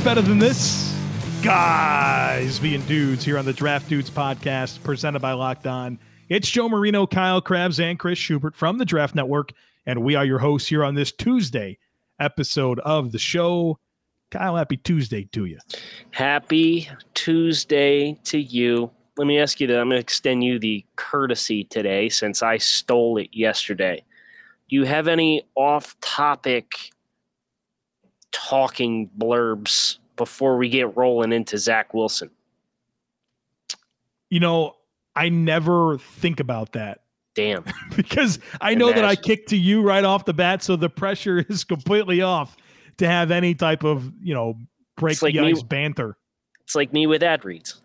gets better than this. Guys being dudes here on the Draft Dudes podcast presented by Locked On. It's Joe Marino, Kyle Crabbs, and Chris Schubert from the Draft Network, and we are your hosts here on this Tuesday episode of the show. Kyle, happy Tuesday to you. Happy Tuesday to you. Let me ask you that. I'm going to extend you the courtesy today since I stole it yesterday. Do you have any off topic talking blurbs before we get rolling into Zach Wilson? You know, I never think about that. Damn. because I know Imagine. that I kicked to you right off the bat, so the pressure is completely off to have any type of, you know, break like the ice banter. It's like me with ad reads.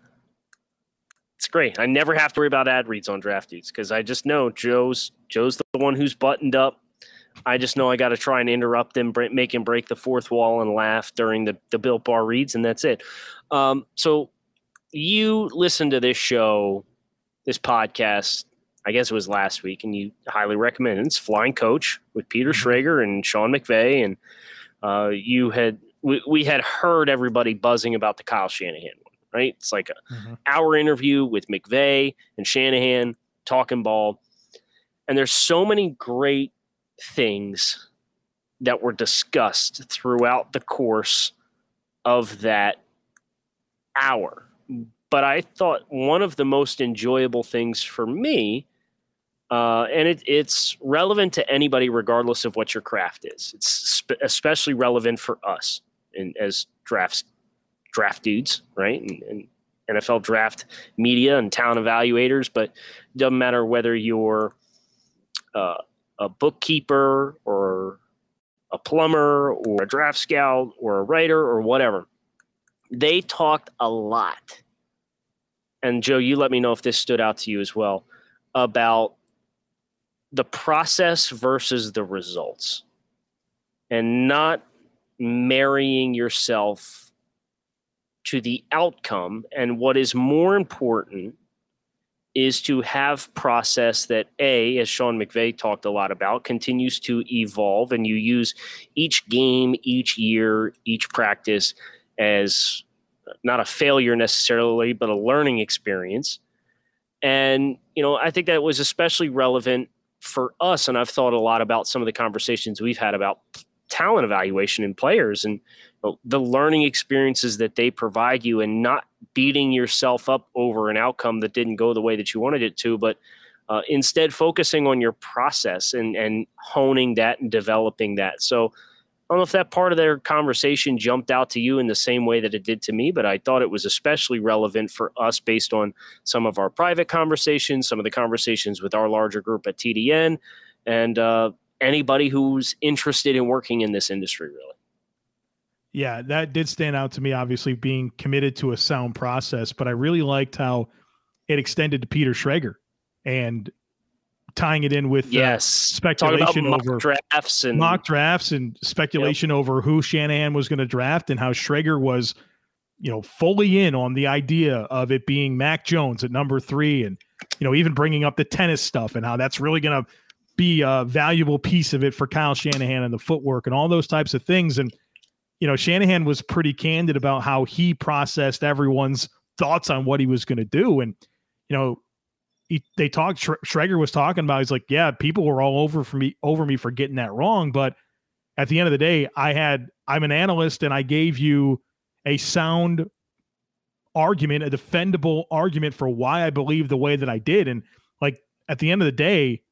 It's great. I never have to worry about ad reads on draft dudes because I just know Joe's Joe's the one who's buttoned up. I just know I got to try and interrupt him, make him break the fourth wall and laugh during the the Built Bar reads, and that's it. Um, so you listen to this show, this podcast. I guess it was last week, and you highly recommend it. It's Flying Coach with Peter mm-hmm. Schrager and Sean McVay, and uh, you had we, we had heard everybody buzzing about the Kyle Shanahan one, right? It's like a mm-hmm. hour interview with McVay and Shanahan talking ball, and there's so many great things that were discussed throughout the course of that hour. But I thought one of the most enjoyable things for me uh, and it, it's relevant to anybody regardless of what your craft is. It's spe- especially relevant for us in, as drafts draft dudes, right? And, and, NFL draft media and talent evaluators, but doesn't matter whether you're uh, a bookkeeper or a plumber or a draft scout or a writer or whatever. They talked a lot. And Joe, you let me know if this stood out to you as well about the process versus the results and not marrying yourself to the outcome and what is more important is to have process that a as sean mcvay talked a lot about continues to evolve and you use each game each year each practice as not a failure necessarily but a learning experience. And you know i think that was especially relevant for us, and I've thought a lot about some of the conversations we've had about talent evaluation in players and the learning experiences that they provide you and not beating yourself up over an outcome that didn't go the way that you wanted it to, but uh, instead focusing on your process and, and honing that and developing that. So I don't know if that part of their conversation jumped out to you in the same way that it did to me, but I thought it was especially relevant for us based on some of our private conversations, some of the conversations with our larger group at TDN, and uh, anybody who's interested in working in this industry, really. Yeah, that did stand out to me, obviously, being committed to a sound process, but I really liked how it extended to Peter Schrager and tying it in with uh, yes speculation over drafts and mock drafts and speculation yep. over who Shanahan was going to draft and how Schrager was, you know, fully in on the idea of it being Mac Jones at number three, and you know, even bringing up the tennis stuff and how that's really going to be a valuable piece of it for Kyle Shanahan and the footwork and all those types of things. And you know, Shanahan was pretty candid about how he processed everyone's thoughts on what he was going to do, and you know, he, they talked. Schrager was talking about. He's like, yeah, people were all over for me, over me for getting that wrong. But at the end of the day, I had. I'm an analyst, and I gave you a sound argument, a defendable argument for why I believe the way that I did. And like at the end of the day,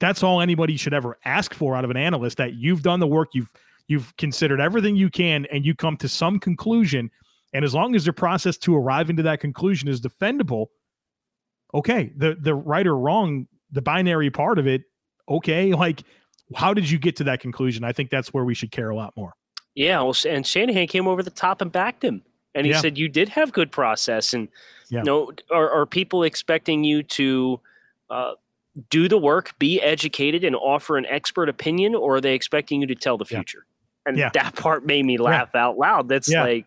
that's all anybody should ever ask for out of an analyst. That you've done the work, you've you've considered everything you can, and you come to some conclusion. And as long as the process to arriving to that conclusion is defendable, okay, the the right or wrong, the binary part of it, okay, like how did you get to that conclusion? I think that's where we should care a lot more. Yeah, well, and Shanahan came over the top and backed him, and he yeah. said you did have good process, and yeah. you know, are, are people expecting you to? Uh, do the work, be educated, and offer an expert opinion, or are they expecting you to tell the future? Yeah. And yeah. that part made me laugh yeah. out loud. That's like,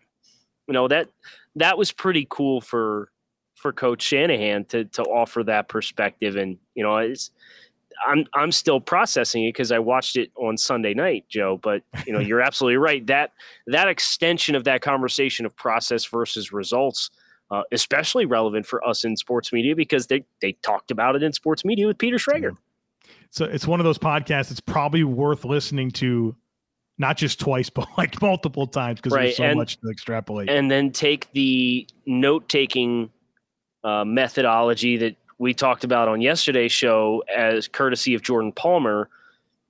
you know, that that was pretty cool for for Coach Shanahan to to offer that perspective. And you know, it's I'm I'm still processing it because I watched it on Sunday night, Joe. But you know, you're absolutely right. That that extension of that conversation of process versus results, uh, especially relevant for us in sports media because they they talked about it in sports media with Peter Schrager. So it's one of those podcasts. It's probably worth listening to, not just twice, but like multiple times because Right, there's so and- much to extrapolate. and then take the note taking uh, methodology that we talked about on yesterday's show as courtesy of Jordan Palmer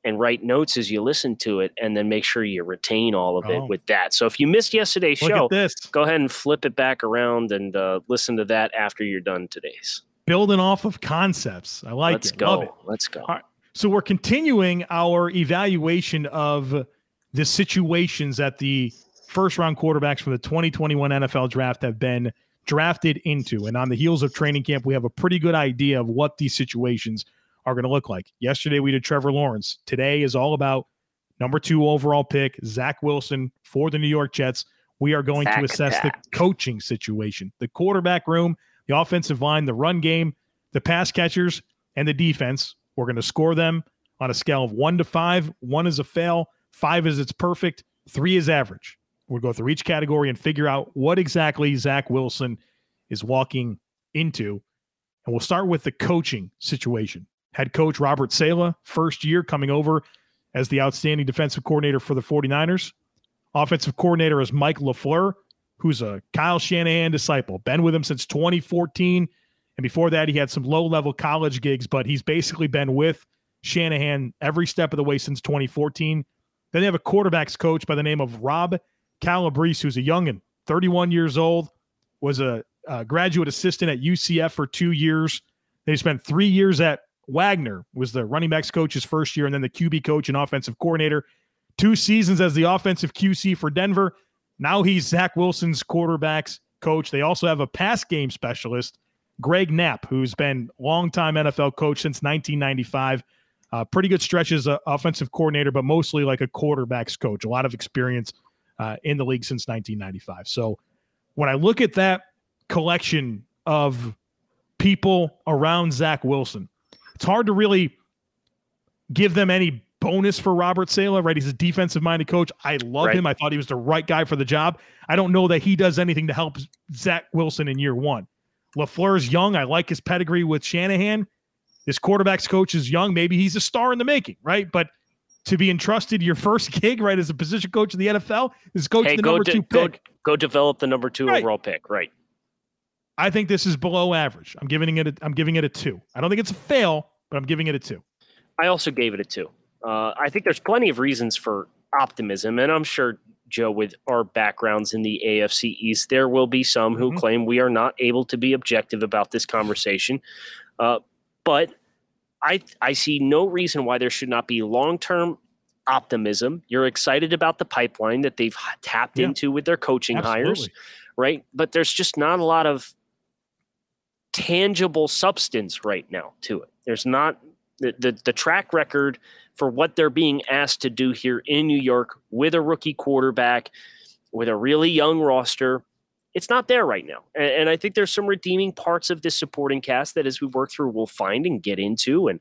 and write notes as you listen to it and then make sure you retain all of it Oh. with that. So if you missed yesterday's Look show, go ahead and flip it back around and uh, listen to that after you're done today's. Building off of concepts. I like Let's it. Go. it. Let's go. All right. So we're continuing our evaluation of the situations that the first round quarterbacks from the 2021 NFL draft have been drafted into. And on the heels of training camp, we have a pretty good idea of what these situations are going to look like. Yesterday, we did Trevor Lawrence. Today is all about number two overall pick, Zach Wilson for the New York Jets. We are going to Zach assess the coaching situation, the quarterback room, the offensive line, the run game, the pass catchers, and the defense. We're going to score them on a scale of one to five. One is a fail, five is it's perfect, three is average. We'll go through each category and figure out what exactly Zach Wilson is walking into. And we'll start with the coaching situation. Head coach Robert Saleh, first year coming over as the outstanding defensive coordinator for the 49ers. Offensive coordinator is Mike LaFleur, who's a Kyle Shanahan disciple. Been with him since 2014. And before that, he had some low level college gigs, but he's basically been with Shanahan every step of the way since 2014. Then they have a quarterbacks coach by the name of Rob Calabrese, who's a youngin, 31 years old, was a, a graduate assistant at UCF for two years. They spent three years at Wagner, was the running backs coach his first year, and then the QB coach and offensive coordinator. Two seasons as the offensive QC for Denver. Now he's Zach Wilson's quarterbacks coach. They also have a pass game specialist, Greg Knapp, who's been longtime NFL coach since 1995. Uh, pretty good stretch as an offensive coordinator, but mostly like a quarterbacks coach. A lot of experience uh, in the league since 1995. So when I look at that collection of people around Zach Wilson, it's hard to really give them any bonus for Robert Saleh, right? He's a defensive minded coach. I love Right. him. I thought he was the right guy for the job. I don't know that he does anything to help Zach Wilson in year one. LaFleur's young. I like his pedigree with Shanahan. This quarterback's coach is young. Maybe he's a star in the making, right? But to be entrusted your first gig, right, as a position coach of the NFL, is coach Hey, the go, number de- two go, pick. go develop the number two Right. overall pick. Right. I think this is below average. I'm giving it. A, I'm giving it a two. I don't think it's a fail, but I'm giving it a two. I also gave it a two. Uh, I think there's plenty of reasons for optimism, and I'm sure Joe, with our backgrounds in the AFC East, there will be some who Mhm. claim we are not able to be objective about this conversation. Uh, but I I see no reason why there should not be long term optimism. You're excited about the pipeline that they've tapped Yeah. into with their coaching hires, right? But there's just not a lot of tangible substance right now to it. There's not the, the, the track record for what they're being asked to do here in New York with a rookie quarterback, with a really young roster. It's not there right now. And, and I think there's some redeeming parts of this supporting cast that as we work through, we'll find and get into. And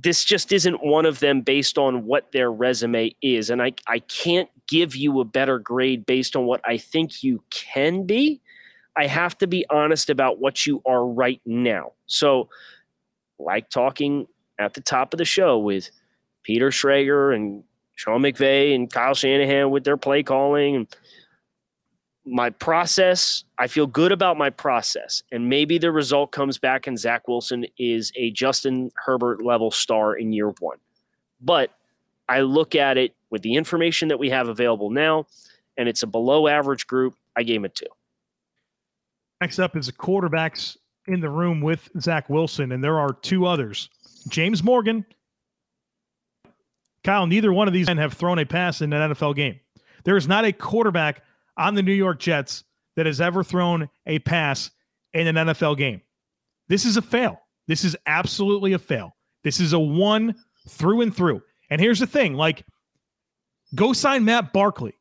this just isn't one of them based on what their resume is. And I, I can't give you a better grade based on what I think you can be. I have to be honest about what you are right now. So, like talking at the top of the show with Peter Schrager and Sean McVay and Kyle Shanahan with their play calling and my process, I feel good about my process. And maybe the result comes back and Zach Wilson is a Justin Herbert level star in year one. But I look at it with the information that we have available now, and it's a below average group. I gave it two. Next up is the quarterbacks in the room with Zach Wilson, and there are two others James Morgan. Kyle, neither one of these men have thrown a pass in an NFL game. There is not a quarterback on the New York Jets that has ever thrown a pass in an NFL game. This is a fail. This is absolutely a fail. This is a one through and through. And here's the thing like, go sign Matt Barkley.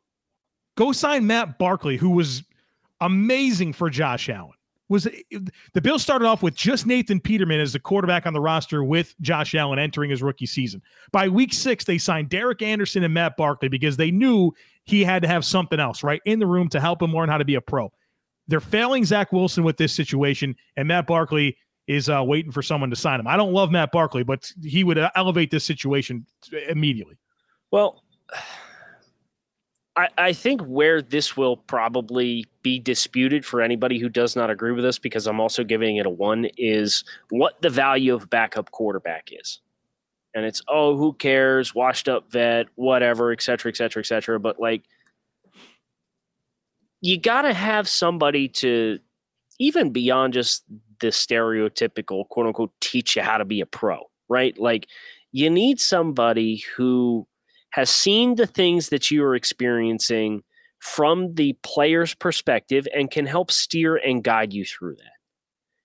Go sign Matt Barkley, who was amazing for Josh Allen. was the Bills started off with just Nathan Peterman as the quarterback on the roster with Josh Allen entering his rookie season. By week six, they signed Derek Anderson and Matt Barkley because they knew he had to have something else right in the room to help him learn how to be a pro. They're failing Zach Wilson with this situation, and Matt Barkley is uh, waiting for someone to sign him. I don't love Matt Barkley, but he would elevate this situation immediately. Well, I, I think where this will probably be disputed for anybody who does not agree with us, because I'm also giving it a one, is what the value of backup quarterback is. And it's, oh, who cares? Washed up vet, whatever, et cetera, et cetera, et cetera. But like, you got to have somebody to, even beyond just the stereotypical quote unquote, teach you how to be a pro, right? Like, you need somebody who has seen the things that you are experiencing from the player's perspective and can help steer and guide you through that.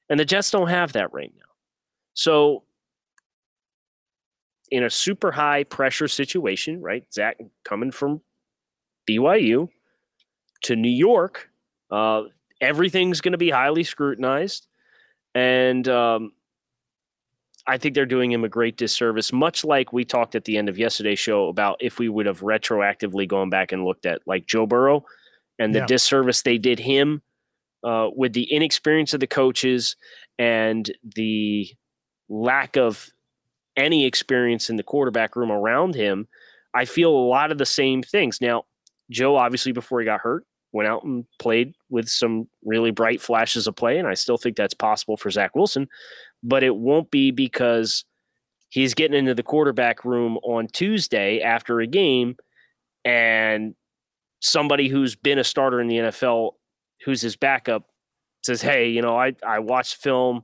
And the Jets don't have that right now. So, in a super high pressure situation, right? Zach coming from BYU to New York, uh, everything's going to be highly scrutinized. And um, I think they're doing him a great disservice, much like we talked at the end of yesterday's show about if we would have retroactively gone back and looked at like Joe Burrow and the yeah. disservice they did him uh, with the inexperience of the coaches and the lack of any experience in the quarterback room around him. I feel a lot of the same things. Now, Joe, obviously, before he got hurt, went out and played with some really bright flashes of play, and I still think that's possible for Zach Wilson but it won't be because he's getting into the quarterback room on Tuesday after a game and somebody who's been a starter in the NFL who's his backup says, Hey, you know, I, I watched film.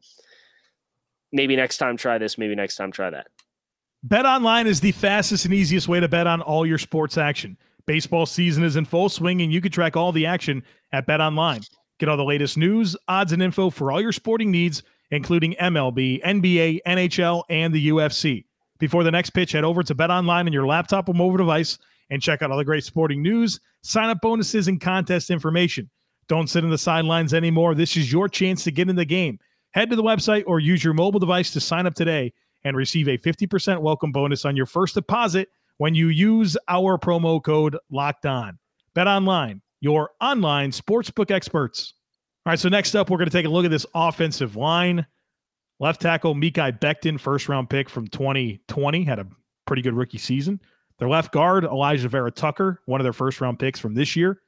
Maybe next time try this, maybe next time try that. Bet online is the fastest and easiest way to bet on all your sports action. Baseball season is in full swing and you can track all the action at Bet Online. Get all the latest news, odds, and info for all your sporting needs including MLB, NBA, NHL, and the UFC. Before the next pitch, head over to Bet Online on your laptop or mobile device and check out all the great sporting news, sign up bonuses, and contest information. Don't sit in the sidelines anymore. This is your chance to get in the game. Head to the website or use your mobile device to sign up today and receive a 50% welcome bonus on your first deposit when you use our promo code locked on. Bet online, your online sportsbook experts. All right, so next up, we're going to take a look at this offensive line. Left tackle Mekhi Becton, first round pick from 2020, had a pretty good rookie season. Their left guard, Alijah Vera Tucker, one of their first round picks from this year.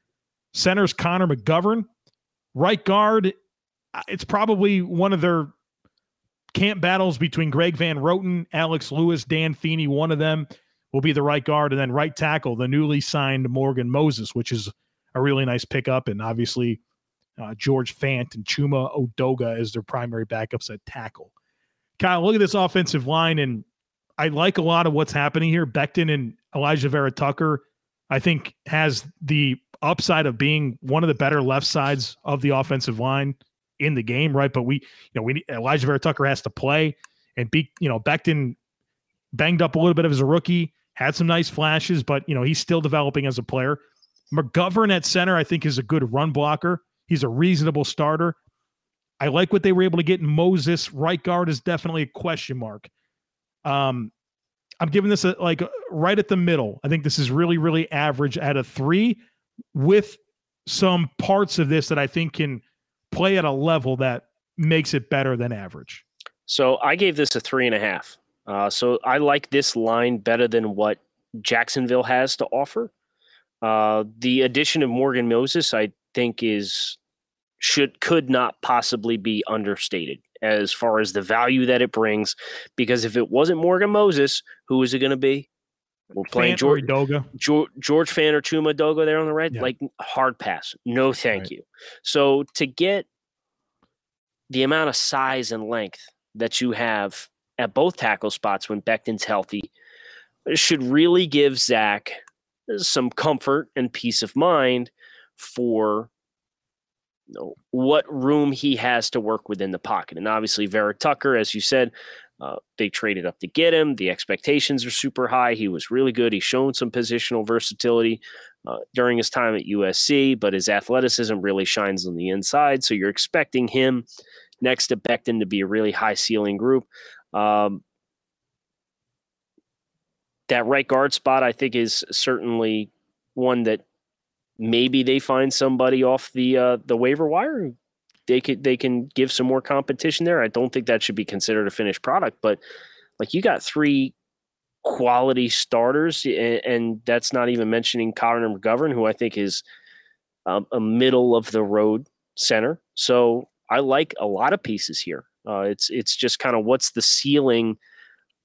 Centers, Connor McGovern. Right guard, uh, it's probably one of their camp battles between Greg Van Roten, Alex Lewis, Dan Feeney. One of them will be the right guard. And then right tackle, the newly signed Morgan Moses, which is a really nice pickup. And obviously, uh, George Fant and Chuma Edoga as their primary backups at tackle. Kyle, look at this offensive line, and I like a lot of what's happening here. Becton and Alijah Vera Tucker, I think, has the upside of being one of the better left sides of the offensive line in the game, right? But we, you know, we Alijah Vera Tucker has to play, and be, you know, Becton banged up a little bit as a rookie, had some nice flashes, but you know, he's still developing as a player. McGovern at center, I think, is a good run blocker. He's a reasonable starter. I like what they were able to get in Moses. Right guard is definitely a question mark. Um, I'm giving this a like right at the middle. I think this is really, really average at a three, with some parts of this that I think can play at a level that makes it better than average. So I gave this a three and a half. Uh, so I like this line better than what Jacksonville has to offer. Uh, the addition of Morgan Moses, I think, is should could not possibly be understated as far as the value that it brings. Because if it wasn't Morgan Moses, who is it going to be? We're playing George Doga. George, George Fant or Chuma Edoga there on the right, Yeah. Like hard pass. No, thank right. you. So to get the amount of size and length that you have at both tackle spots when Becton's healthy should really give Zach some comfort and peace of mind for what room he has to work within the pocket. And obviously, Vera Tucker, as you said, Uh, they traded up to get him. The expectations are super high. He was really good. He's shown some positional versatility uh, during his time at USC, but his athleticism really shines on the inside. So you're expecting him next to Becton to be a really high ceiling group. Um, that right guard spot, I think, is certainly one that maybe they find somebody off the uh, the waiver wire. They could they can give some more competition there. I don't think that should be considered a finished product, but like you got three quality starters, and, and that's not even mentioning Connor McGovern, who I think is um, a middle of the road center. So I like a lot of pieces here. Uh, it's it's just kind of what's the ceiling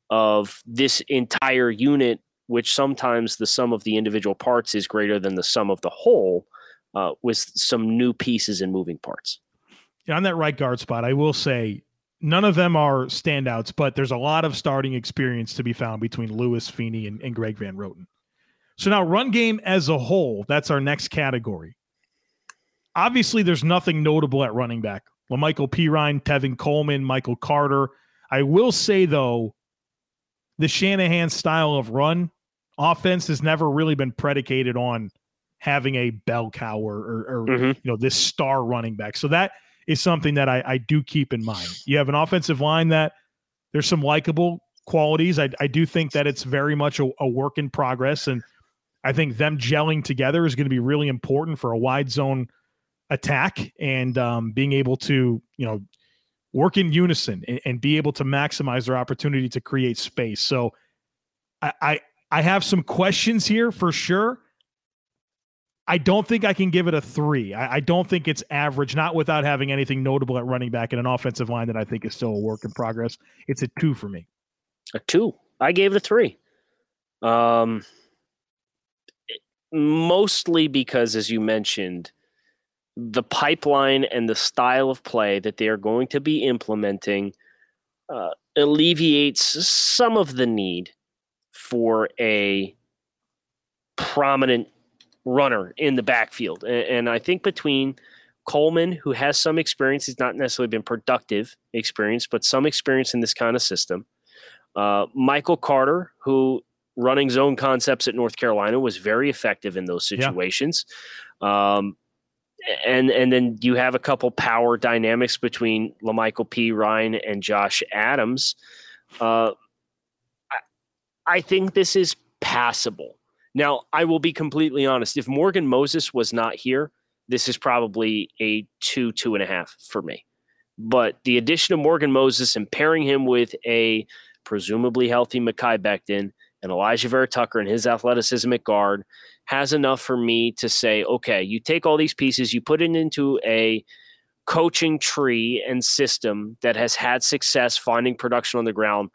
of this entire unit, which sometimes the sum of the individual parts is greater than the sum of the whole, uh, with some new pieces and moving parts. Yeah, on that right guard spot, I will say none of them are standouts, but there's a lot of starting experience to be found between Lewis Feeney and, and Greg Van Roten. So now run game as a whole, that's our next category. Obviously, there's nothing notable at running back. La'Mical Perine, Tevin Coleman, Michael Carter. I will say though, the Shanahan style of run offense has never really been predicated on having a bell cow or, or, or mm-hmm. you know this star running back. So that is something that I, I do keep in mind. You have an offensive line that there's some likable qualities. I, I do think that it's very much a, a work in progress, and I think them gelling together is going to be really important for a wide zone attack and um, being able to you know work in unison and, and, be able to maximize their opportunity to create space. So I, I, I have some questions here for sure. I don't think I can give it a three. I, I, don't think it's average, not without having anything notable at running back and an offensive line that I think is still a work in progress. It's a two for me. A two. I gave it a three. Um, mostly because, as you mentioned, the pipeline and the style of play that they are going to be implementing uh, alleviates some of the need for a prominent runner in the backfield. And, and, I think between Coleman, who has some experience, he's not necessarily been productive experience, but some experience in this kind of system. Uh, Michael Carter, who running zone concepts at North Carolina was very effective in those situations. Yeah. Um, and and then you have a couple power dynamics between La'Mical Perine and Josh Adams. Uh, I think this is passable. Now, I will be completely honest. If Morgan Moses was not here, this is probably a two, two and a half for me. But the addition of Morgan Moses and pairing him with a presumably healthy Mekhi Becton and Alijah Vera-Tucker and his athleticism at guard has enough for me to say, okay, you take all these pieces, you put it into a coaching tree and system that has had success finding production on the ground.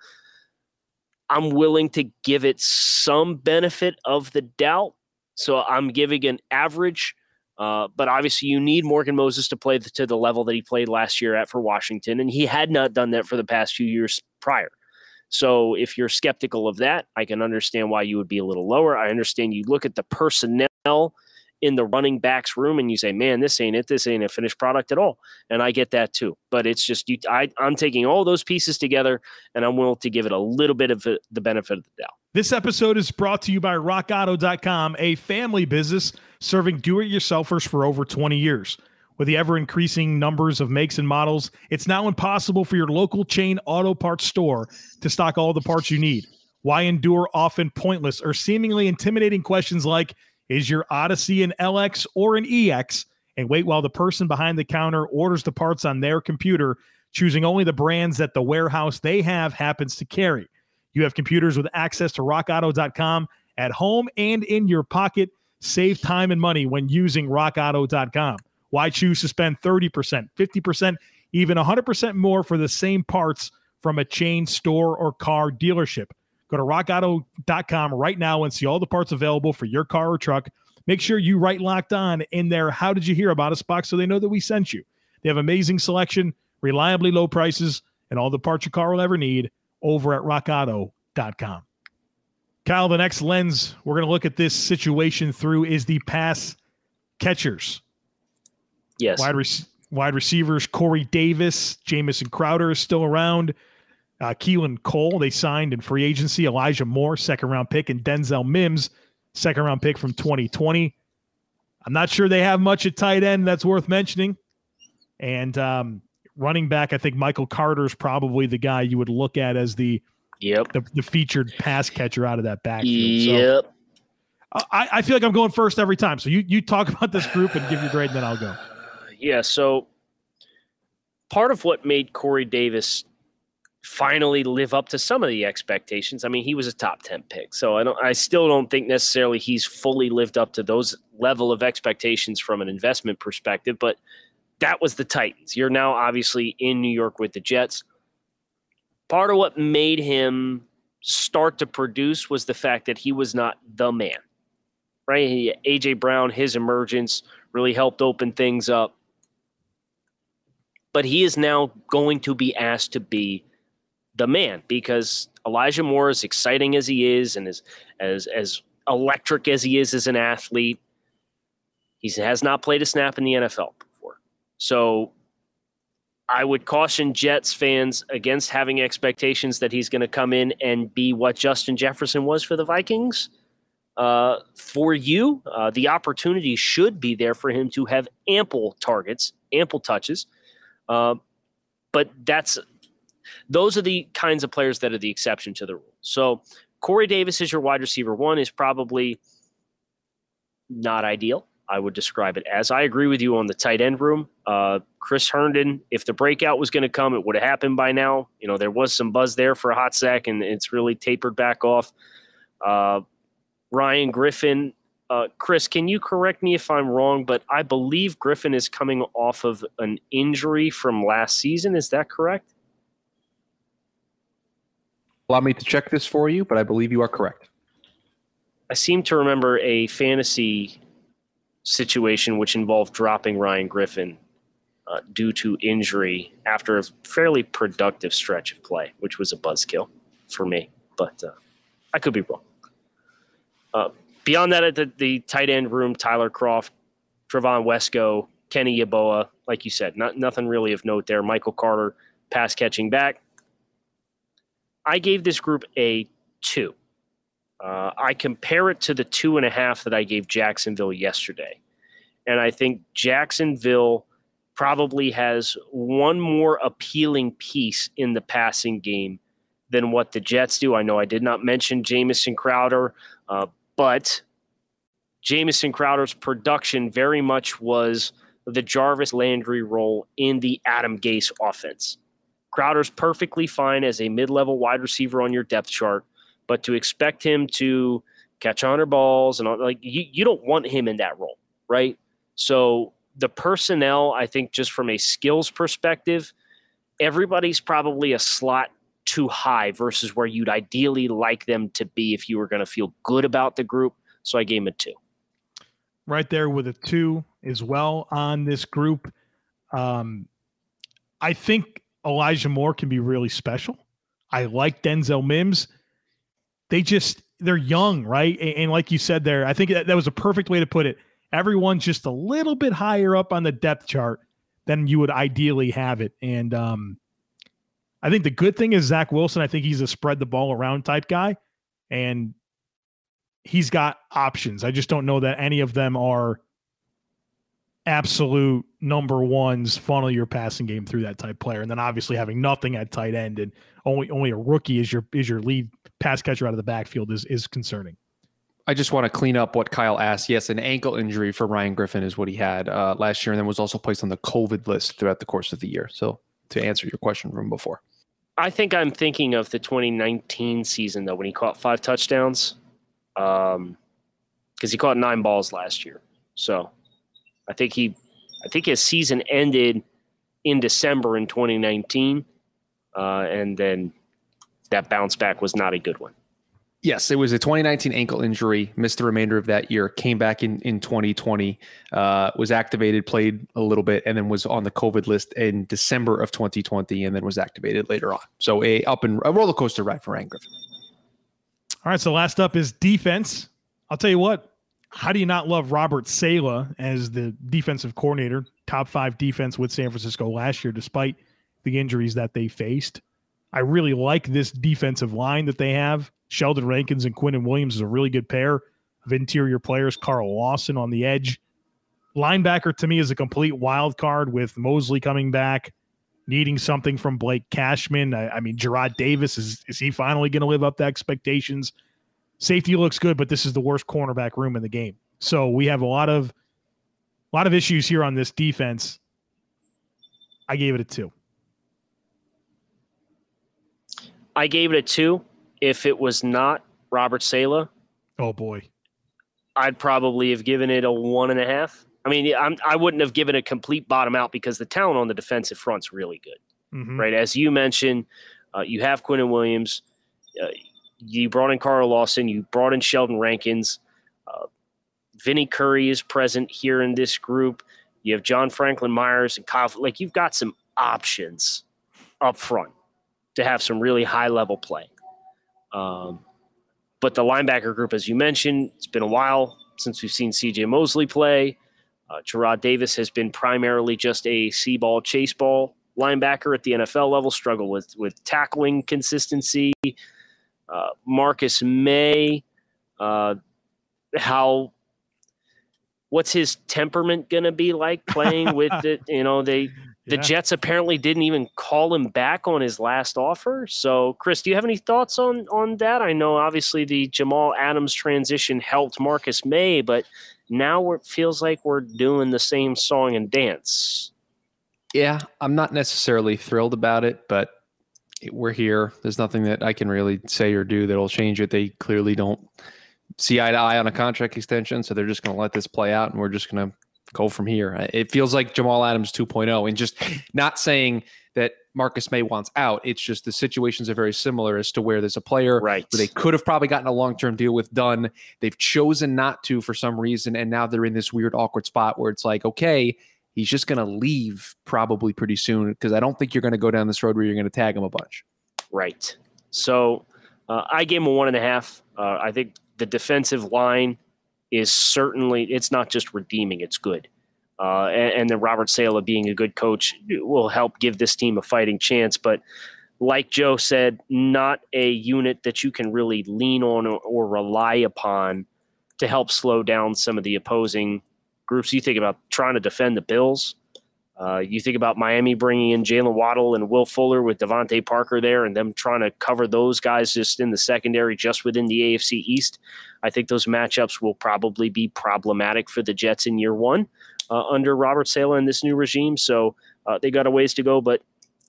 I'm willing to give it some benefit of the doubt. So I'm giving an average, uh, but obviously you need Morgan Moses to play to the level that he played last year at for Washington, and he had not done that for the past few years prior. So if you're skeptical of that, I can understand why you would be a little lower. I understand you look at the personnel in the running backs room and you say, man, this ain't it. This ain't a finished product at all. And I get that too. But it's just, you, I, I'm taking all those pieces together and I'm willing to give it a little bit of the benefit of the doubt. This episode is brought to you by rockauto.com, a family business serving do it yourselfers for over 20 years. With the ever increasing numbers of makes and models, it's now impossible for your local chain auto parts store to stock all the parts you need. Why endure often pointless or seemingly intimidating questions like Is your Odyssey an LX or an EX? And wait while the person behind the counter orders the parts on their computer, choosing only the brands that the warehouse they have happens to carry. You have computers with access to rockauto.com at home and in your pocket. Save time and money when using rockauto.com. Why choose to spend 30%, 50%, even 100% more for the same parts from a chain store or car dealership? Go to rockauto.com right now and see all the parts available for your car or truck. Make sure you write locked on in there. How did you hear about us box so they know that we sent you? They have amazing selection, reliably low prices, and all the parts your car will ever need over at rockauto.com. Kyle, the next lens we're going to look at this situation through is the pass catchers. Yes. Wide, wide receivers, Corey Davis, Jamison Crowder is still around. Uh, Keelan Cole, they signed in free agency. Elijah Moore, second round pick, and Denzel Mims, second round pick from 2020. I'm not sure they have much at tight end that's worth mentioning. And um, running back, I think Michael Carter is probably the guy you would look at as the Yep. the, the featured pass catcher out of that backfield. So Yep. I, I feel like I'm going first every time. So you you talk about this group and give your grade, and then I'll go. Yeah. So part of what made Corey Davis finally live up to some of the expectations. I mean, he was a top 10 pick. So I don't I still don't think necessarily he's fully lived up to those level of expectations from an investment perspective, but that was the Titans. You're now obviously in New York with the Jets. Part of what made him start to produce was the fact that he was not the man. Right? He, AJ Brown, his emergence really helped open things up. But he is now going to be asked to be the man because Elijah Moore, as exciting as he is and as as as electric as he is as an athlete, he has not played a snap in the NFL before. So I would caution Jets fans against having expectations that he's going to come in and be what Justin Jefferson was for the Vikings. Uh, for you, uh, the opportunity should be there for him to have ample targets, ample touches. Uh, but that's those are the kinds of players that are the exception to the rule. So Corey Davis is your wide receiver one is probably not ideal. I would describe it as. I agree with you on the tight end room. Uh, Chris Herndon, if the breakout was going to come, it would have happened by now. You know, there was some buzz there for a hot sec, and it's really tapered back off. Uh, Ryan Griffin, uh, Chris, can you correct me if I'm wrong? But I believe Griffin is coming off of an injury from last season. Is that correct? Allow me to check this for you, but I believe you are correct. I seem to remember a fantasy situation which involved dropping Ryan Griffin uh, due to injury after a fairly productive stretch of play, which was a buzzkill for me. But uh, I could be wrong. Uh, beyond that, at the, the tight end room, Tyler Kroft, Trevon Wesco, Kenny Yeboah, like you said, not nothing really of note there. Michael Carter, pass catching back. I gave this group a two. Uh, I compare it to the two and a half that I gave Jacksonville yesterday. And I think Jacksonville probably has one more appealing piece in the passing game than what the Jets do. I know I did not mention Jamison Crowder, uh, but Jamison Crowder's production very much was the Jarvis Landry role in the Adam Gase offense. Crowder's perfectly fine as a mid level wide receiver on your depth chart, but to expect him to catch hundred balls and all, like you, you don't want him in that role, right? So the personnel, I think, just from a skills perspective, everybody's probably a slot too high versus where you'd ideally like them to be if you were going to feel good about the group. So I gave him a two. Right there with a two as well on this group. Um, I think Elijah Moore can be really special. I like Denzel Mims. They just they're young, right? And, and like you said there, I think that, that was a perfect way to put it. Everyone's just a little bit higher up on the depth chart than you would ideally have it. And um, I think the good thing is Zach Wilson. I think he's a spread the ball around type guy, and he's got options. I just don't know that any of them are absolute number ones funnel your passing game through that type player. And then obviously having nothing at tight end and only only a rookie is your is your lead pass catcher out of the backfield is is concerning. I just want to clean up what Kyle asked. Yes, an ankle injury for Ryan Griffin is what he had uh, last year, and then was also placed on the COVID list throughout the course of the year. So, to answer your question from before, I think I'm thinking of the 2019 season though when he caught five touchdowns, because um, he caught nine balls last year. So I think he, I think his season ended in December in 2019, uh, and then that bounce back was not a good one. Yes, it was a 2019 ankle injury. Missed the remainder of that year. Came back in in 2020. Uh, was activated, played a little bit, and then was on the COVID list in December of 2020, and then was activated later on. So a up and a roller coaster ride for Ryan Griffin. All right, so last up is defense. I'll tell you what. How do you not love Robert Saleh as the defensive coordinator? Top five defense with San Francisco last year, despite the injuries that they faced. I really like this defensive line that they have. Sheldon Rankins and Quinnen Williams is a really good pair of interior players. Carl Lawson on the edge. Linebacker to me is a complete wild card with Mosley coming back, needing something from Blake Cashman. I, I mean, Jarrad Davis is is he finally going to live up to expectations? Safety looks good, but this is the worst cornerback room in the game. So we have a lot of a lot of issues here on this defense. I gave it a two. I gave it a two. If it was not Robert Saleh, Oh boy. I'd probably have given it a one and a half. I mean, I'm, I wouldn't have given a complete bottom out because the talent on the defensive front's really good, Mhm. right? As you mentioned, uh, you have Quinnen Williams, uh, you brought in Carl Lawson, you brought in Sheldon Rankins, uh, Vinny Curry is present here in this group. You have John Franklin Myers and Kyle. Like you've got some options up front to have some really high level play. Um, but the linebacker group, as you mentioned, it's been a while since we've seen CJ Mosley play. Uh, Jarrad Davis has been primarily just a see ball, chase ball linebacker at the NFL level, struggle with, with tackling consistency. Uh, Marcus Maye, uh, how what's his temperament going to be like playing with it? You know, they the Yeah. Jets apparently didn't even call him back on his last offer. So, Chris, do you have any thoughts on on that? I know obviously the Jamal Adams transition helped Marcus Maye, but now it feels like we're doing the same song and dance. Yeah, I'm not necessarily thrilled about it, but we're here. There's nothing that I can really say or do that'll change it. They clearly don't see eye to eye on a contract extension, so they're just going to let this play out, and we're just going to go from here. It feels like Jamal Adams 2.0, and just not saying that Marcus Maye wants out. It's just the situations are very similar as to where there's a player Right. where they could have probably gotten a long term deal with done. They've chosen not to for some reason, and now they're in this weird, awkward spot where it's like, okay, he's just going to leave probably pretty soon because I don't think you're going to go down this road where you're going to tag him a bunch. Right. So uh, I gave him a one and a half. Uh, I think the defensive line is certainly it's not just redeeming; it's good. Uh, and, and then Robert Saleh being a good coach will help give this team a fighting chance. But like Joe said, not a unit that you can really lean on or, or rely upon to help slow down some of the opposing groups. You think about trying to defend the Bills. Uh, you think about Miami bringing in Jaylen Waddle and Will Fuller with DeVante Parker there, and them trying to cover those guys just in the secondary, just within the AFC East. I think those matchups will probably be problematic for the Jets in year one uh, under Robert Saleh and this new regime. So uh, they got a ways to go, but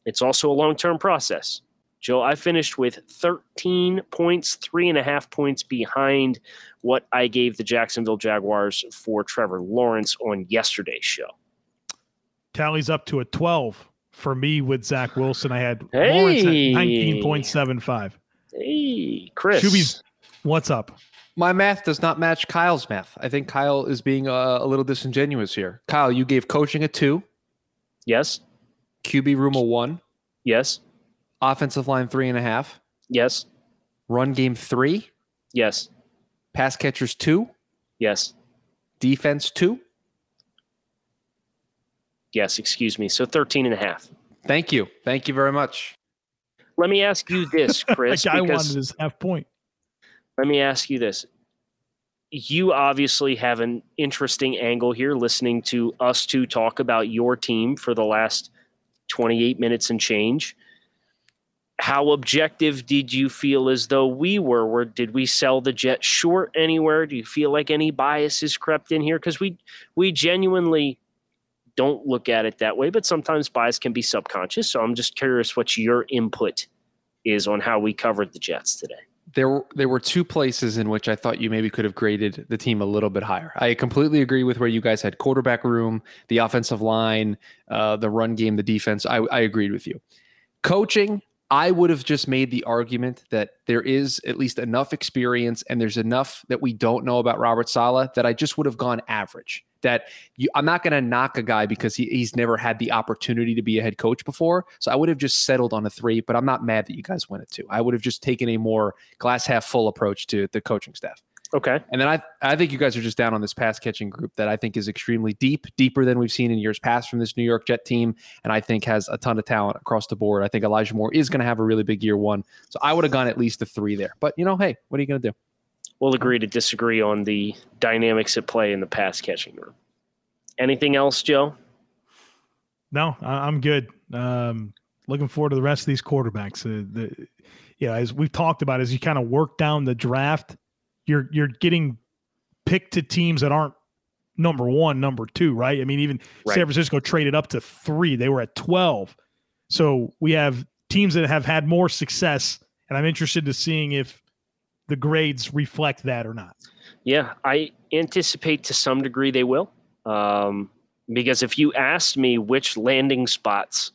it's also a long term process. Joe, I finished with 13 points, three and a half points behind what I gave the Jacksonville Jaguars for Trevor Lawrence on yesterday's show. Tally's up to a 12 for me with Zach Wilson. I had Hey. Lawrence at 19.75. Hey, Chris. Shuby's, what's up? My math does not match Kyle's math. I think Kyle is being uh, a little disingenuous here. Kyle, you gave coaching a two, Yes. QB room a one, Yes. Offensive line three and a half, Yes. run game three, Yes. pass catchers two, Yes. defense two. Yes. Excuse me. So 13 and a half. Thank you. Thank you very much. Let me ask you this, Chris. that guy because wanted his half point. let me ask you this. You obviously have an interesting angle here listening to us two talk about your team for the last 28 minutes and change. How objective did you feel as though we were? Where did we sell the jet short anywhere? Do you feel like any biases crept in here? Because we we genuinely don't look at it that way, but sometimes bias can be subconscious. So I'm just curious what your input is on how we covered the Jets today. there were there were two places in which I thought you maybe could have graded the team a little bit higher. I completely agree with where you guys had quarterback room, the offensive line, uh, the run game, the defense. I, I agreed with you. Coaching, I would have just made the argument that there is at least enough experience and there's enough that we don't know about Robert Saleh that I just would have gone average. That you, I'm not going to knock a guy because he, he's never had the opportunity to be a head coach before. So I would have just settled on a three, but I'm not mad that you guys went at two. I would have just taken a more glass half full approach to the coaching staff. Okay. And then I I think you guys are just down on this pass catching group that I think is extremely deep, deeper than we've seen in years past from this New York Jet team, and I think has a ton of talent across the board. I think Elijah Moore is going to have a really big year one, so I would have gone at least a three there. But you know, hey, what are you going to do? We'll agree to disagree on the dynamics at play in the pass catching room. Anything else, Joe? No, I, I'm good. Um, looking forward to the rest of these quarterbacks. Uh, the, yeah, as we've talked about, as you kind of work down the draft, you're you're getting picked to teams that aren't number one, number two, right? I mean, even Right. San Francisco traded up to three; they were at twelve. So we have teams that have had more success, and I'm interested to seeing if the grades reflect that or not. Yeah, I anticipate to some degree they will. Um, because if you asked me which landing spots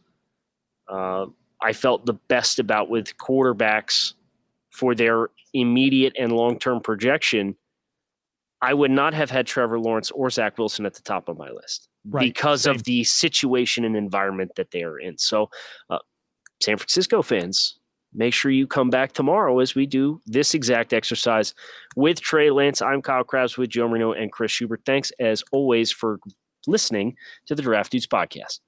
uh, I felt the best about with quarterbacks for their immediate and long term projection, I would not have had Trevor Lawrence or Zach Wilson at the top of my list Right, because same. of the situation and environment that they are in. So, uh, San Francisco fans, make sure you come back tomorrow as we do this exact exercise with Trey Lance. I'm Kyle Crabbs with Joe Marino and Chris Schubert. Thanks as always for listening to the Draft Dudes podcast.